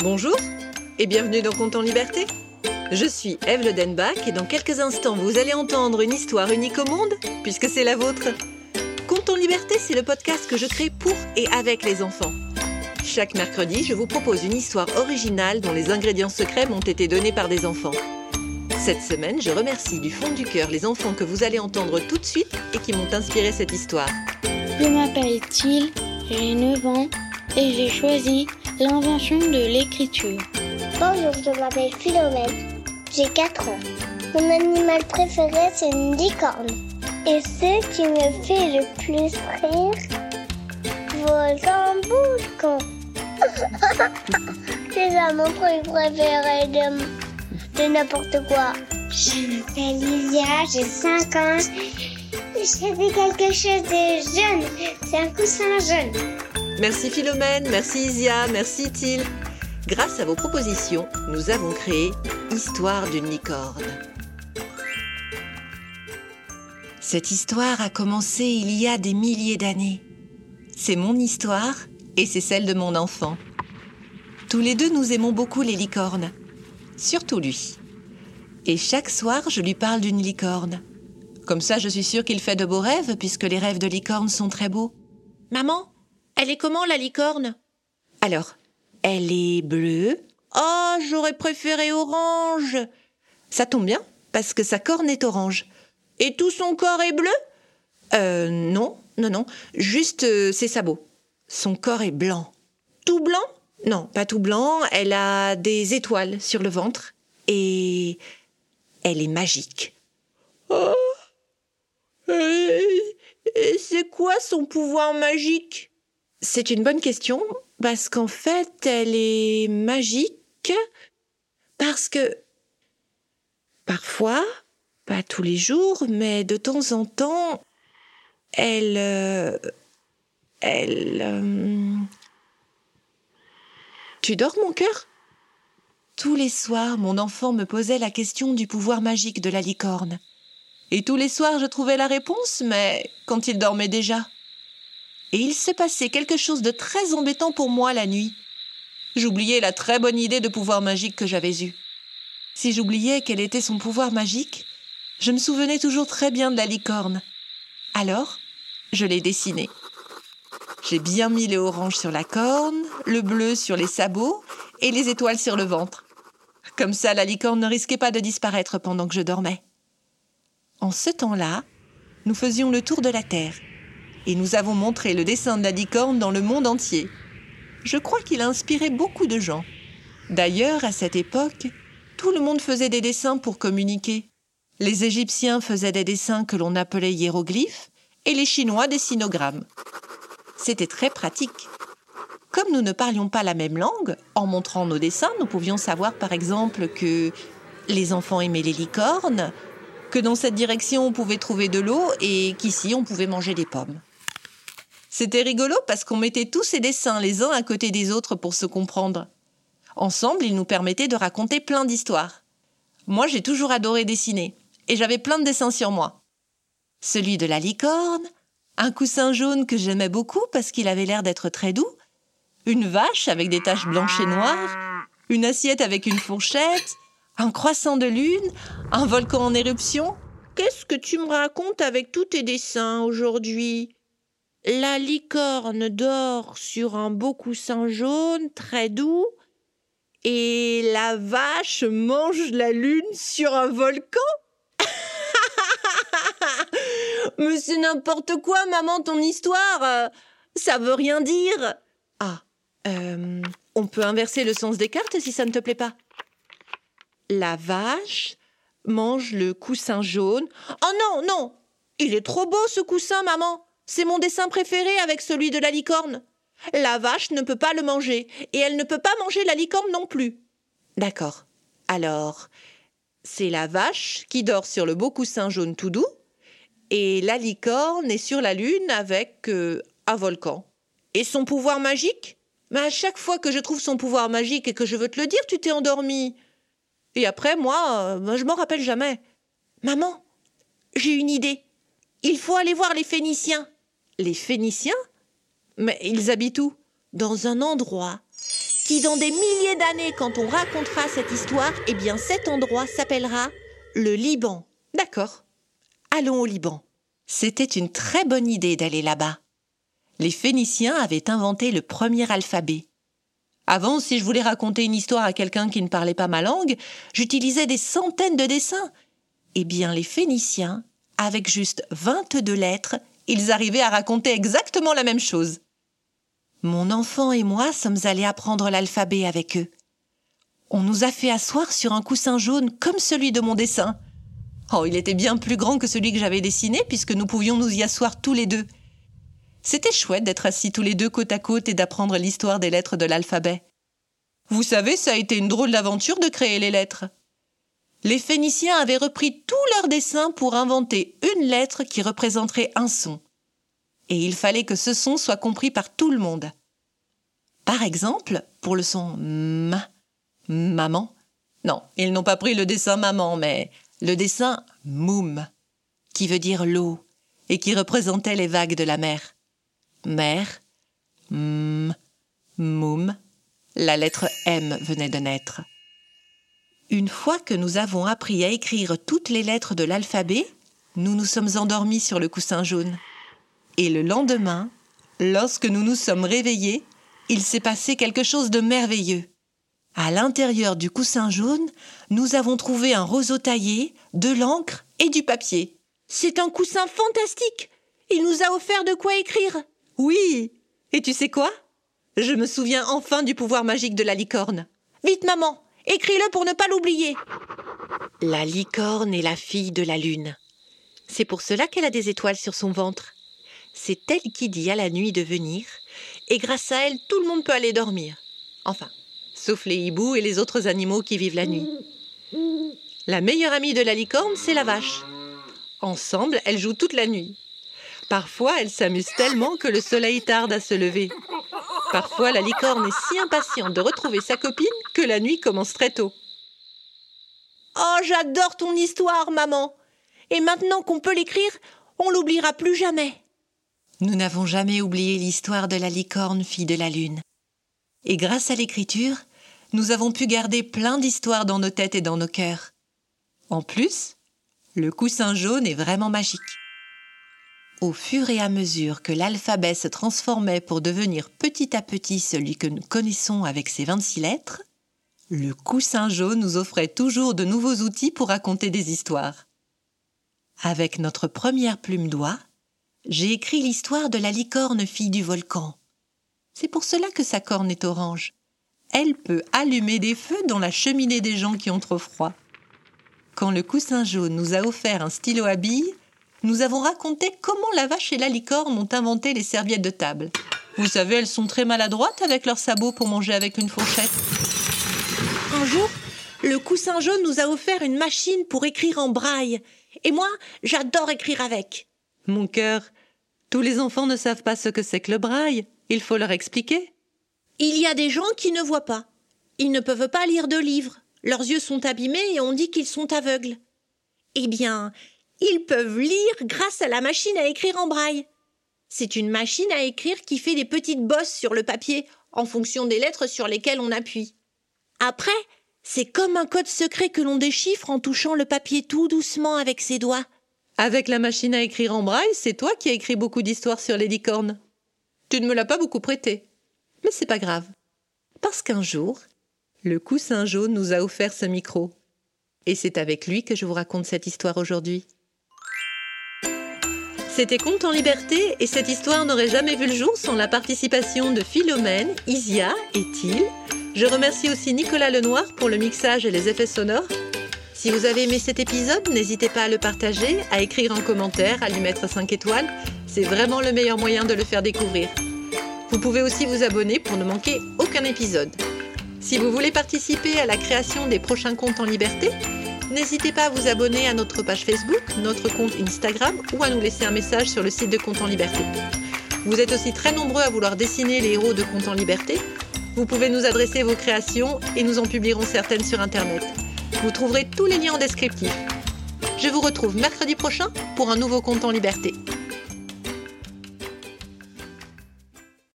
Bonjour et bienvenue dans Compte en Liberté. Je suis Eve Le Denbach et dans quelques instants vous allez entendre une histoire unique au monde puisque c'est la vôtre. Compte en Liberté, c'est le podcast que je crée pour et avec les enfants. Chaque mercredi, je vous propose une histoire originale dont les ingrédients secrets m'ont été donnés par des enfants. Cette semaine, je remercie du fond du cœur les enfants que vous allez entendre tout de suite et qui m'ont inspiré cette histoire. Je m'appelle Thiel, j'ai 9 ans et j'ai choisi l'invention de l'écriture. Bonjour, je m'appelle Philomène, j'ai 4 ans. Mon animal préféré, c'est une licorne. Et ce qui me fait le plus rire, vos boucan. c'est ça mon truc préféré de, de n'importe quoi. Je m'appelle Lydia, j'ai 5 ans. J'ai fait quelque chose de jaune. C'est un coussin jaune. Merci Philomène, merci Isia, merci Thiel. Grâce à vos propositions, nous avons créé Histoire d'une licorne. Cette histoire a commencé il y a des milliers d'années. C'est mon histoire et c'est celle de mon enfant. Tous les deux, nous aimons beaucoup les licornes. Surtout lui. Et chaque soir, je lui parle d'une licorne. Comme ça, je suis sûre qu'il fait de beaux rêves, puisque les rêves de licorne sont très beaux. Maman, elle est comment la licorne? Alors, elle est bleue. Oh, j'aurais préféré orange. Ça tombe bien, parce que sa corne est orange. Et tout son corps est bleu? Euh, non, non, non. Juste euh, ses sabots. Son corps est blanc. Tout blanc? Non, pas tout blanc. Elle a des étoiles sur le ventre. Et elle est magique. Oh Et c'est quoi son pouvoir magique? C'est une bonne question, parce qu'en fait, elle est magique parce que parfois, pas tous les jours, mais de temps en temps, elle... euh, elle... euh, Tu dors, mon cœur? Tous les soirs, mon enfant me posait la question du pouvoir magique de la licorne. Et tous les soirs, je trouvais la réponse, mais quand il dormait déjà. Et il s'est passé quelque chose de très embêtant pour moi la nuit. J'oubliais la très bonne idée de pouvoir magique que j'avais eue. Si j'oubliais quel était son pouvoir magique, je me souvenais toujours très bien de la licorne. Alors, je l'ai dessinée. J'ai bien mis le orange sur la corne, le bleu sur les sabots et les étoiles sur le ventre. Comme ça, la licorne ne risquait pas de disparaître pendant que je dormais. En ce temps-là, nous faisions le tour de la Terre et nous avons montré le dessin de la licorne dans le monde entier. Je crois qu'il a inspiré beaucoup de gens. D'ailleurs, à cette époque, tout le monde faisait des dessins pour communiquer. Les Égyptiens faisaient des dessins que l'on appelait hiéroglyphes et les Chinois des sinogrammes. C'était très pratique. Comme nous ne parlions pas la même langue, en montrant nos dessins, nous pouvions savoir par exemple que les enfants aimaient les licornes, que dans cette direction on pouvait trouver de l'eau et qu'ici on pouvait manger des pommes. C'était rigolo parce qu'on mettait tous ces dessins les uns à côté des autres pour se comprendre. Ensemble, ils nous permettaient de raconter plein d'histoires. Moi, j'ai toujours adoré dessiner et j'avais plein de dessins sur moi. Celui de la licorne, un coussin jaune que j'aimais beaucoup parce qu'il avait l'air d'être très doux, une vache avec des taches blanches et noires, une assiette avec une fourchette, un croissant de lune, un volcan en éruption. Qu'est-ce que tu me racontes avec tous tes dessins aujourd'hui? La licorne dort sur un beau coussin jaune très doux et la vache mange la lune sur un volcan Mais c'est n'importe quoi, maman, ton histoire. Ça veut rien dire. Ah, euh, on peut inverser le sens des cartes si ça ne te plaît pas. La vache mange le coussin jaune. Oh non, non Il est trop beau ce coussin, maman C'est mon dessin préféré avec celui de la licorne. La vache ne peut pas le manger, et elle ne peut pas manger la licorne non plus. D'accord. Alors, c'est la vache qui dort sur le beau coussin jaune tout doux, et la licorne est sur la lune avec euh, un volcan. Et son pouvoir magique? Mais à chaque fois que je trouve son pouvoir magique et que je veux te le dire, tu t'es endormi. Et après, moi, euh, je m'en rappelle jamais. Maman, j'ai une idée. Il faut aller voir les Phéniciens. Les Phéniciens Mais ils habitent où? Dans un endroit qui dans des milliers d'années, quand on racontera cette histoire, eh bien cet endroit s'appellera le Liban. D'accord. Allons au Liban. C'était une très bonne idée d'aller là-bas. Les Phéniciens avaient inventé le premier alphabet. Avant, si je voulais raconter une histoire à quelqu'un qui ne parlait pas ma langue, j'utilisais des centaines de dessins. Eh bien, les Phéniciens, avec juste 22 lettres, ils arrivaient à raconter exactement la même chose. Mon enfant et moi sommes allés apprendre l'alphabet avec eux. On nous a fait asseoir sur un coussin jaune comme celui de mon dessin. Oh, il était bien plus grand que celui que j'avais dessiné puisque nous pouvions nous y asseoir tous les deux. C'était chouette d'être assis tous les deux côte à côte et d'apprendre l'histoire des lettres de l'alphabet. Vous savez, ça a été une drôle d'aventure de créer les lettres. Les Phéniciens avaient repris tous leurs dessins pour inventer une lettre qui représenterait un son. Et il fallait que ce son soit compris par tout le monde. Par exemple, pour le son M, maman. Non, ils n'ont pas pris le dessin maman, mais le dessin moum, qui veut dire l'eau, et qui représentait les vagues de la mer. Mère, m, moum, la lettre M venait de naître. Une fois que nous avons appris à écrire toutes les lettres de l'alphabet, nous nous sommes endormis sur le coussin jaune. Et le lendemain, lorsque nous nous sommes réveillés, il s'est passé quelque chose de merveilleux. À l'intérieur du coussin jaune, nous avons trouvé un roseau taillé, de l'encre et du papier. C'est un coussin fantastique. Il nous a offert de quoi écrire. Oui. Et tu sais quoi? Je me souviens enfin du pouvoir magique de la licorne. Vite, maman, Écris-le pour ne pas l'oublier. La licorne est la fille de la lune. C'est pour cela qu'elle a des étoiles sur son ventre. C'est elle qui dit à la nuit de venir, et grâce à elle, tout le monde peut aller dormir. Enfin, sauf les hiboux et les autres animaux qui vivent la nuit. La meilleure amie de la licorne, c'est la vache. Ensemble, elles jouent toute la nuit. Parfois, elles s'amusent tellement que le soleil tarde à se lever. Parfois, la licorne est si impatiente de retrouver sa copine que la nuit commence très tôt. Oh, j'adore ton histoire, maman. Et maintenant qu'on peut l'écrire, on l'oubliera plus jamais. Nous n'avons jamais oublié l'histoire de la licorne, fille de la lune. Et grâce à l'écriture, nous avons pu garder plein d'histoires dans nos têtes et dans nos cœurs. En plus, le coussin jaune est vraiment magique. Au fur et à mesure que l'alphabet se transformait pour devenir petit à petit celui que nous connaissons avec ses 26 lettres, le coussin jaune nous offrait toujours de nouveaux outils pour raconter des histoires. Avec notre première plume d'oie, j'ai écrit l'histoire de la licorne fille du volcan. C'est pour cela que sa corne est orange. Elle peut allumer des feux dans la cheminée des gens qui ont trop froid. Quand le coussin jaune nous a offert un stylo à billes, nous avons raconté comment la vache et la licorne ont inventé les serviettes de table. Vous savez, elles sont très maladroites avec leurs sabots pour manger avec une fourchette. Un jour, le coussin jaune nous a offert une machine pour écrire en braille. Et moi, j'adore écrire avec. Mon cœur, tous les enfants ne savent pas ce que c'est que le braille. Il faut leur expliquer. Il y a des gens qui ne voient pas. Ils ne peuvent pas lire de livres. Leurs yeux sont abîmés et on dit qu'ils sont aveugles. Eh bien, ils peuvent lire grâce à la machine à écrire en braille. C'est une machine à écrire qui fait des petites bosses sur le papier en fonction des lettres sur lesquelles on appuie. Après, c'est comme un code secret que l'on déchiffre en touchant le papier tout doucement avec ses doigts. Avec la machine à écrire en braille, c'est toi qui as écrit beaucoup d'histoires sur les licornes. Tu ne me l'as pas beaucoup prêté. Mais c'est pas grave. Parce qu'un jour, le coussin jaune nous a offert ce micro. Et c'est avec lui que je vous raconte cette histoire aujourd'hui. C'était Conte en liberté et cette histoire n'aurait jamais vu le jour sans la participation de Philomène, Isia et Thiel. Je remercie aussi Nicolas Lenoir pour le mixage et les effets sonores. Si vous avez aimé cet épisode, n'hésitez pas à le partager, à écrire en commentaire, à lui mettre 5 étoiles. C'est vraiment le meilleur moyen de le faire découvrir. Vous pouvez aussi vous abonner pour ne manquer aucun épisode. Si vous voulez participer à la création des prochains contes en liberté, N'hésitez pas à vous abonner à notre page Facebook, notre compte Instagram ou à nous laisser un message sur le site de Compte en Liberté. Vous êtes aussi très nombreux à vouloir dessiner les héros de Compte en Liberté. Vous pouvez nous adresser vos créations et nous en publierons certaines sur Internet. Vous trouverez tous les liens en descriptif. Je vous retrouve mercredi prochain pour un nouveau Compte en Liberté.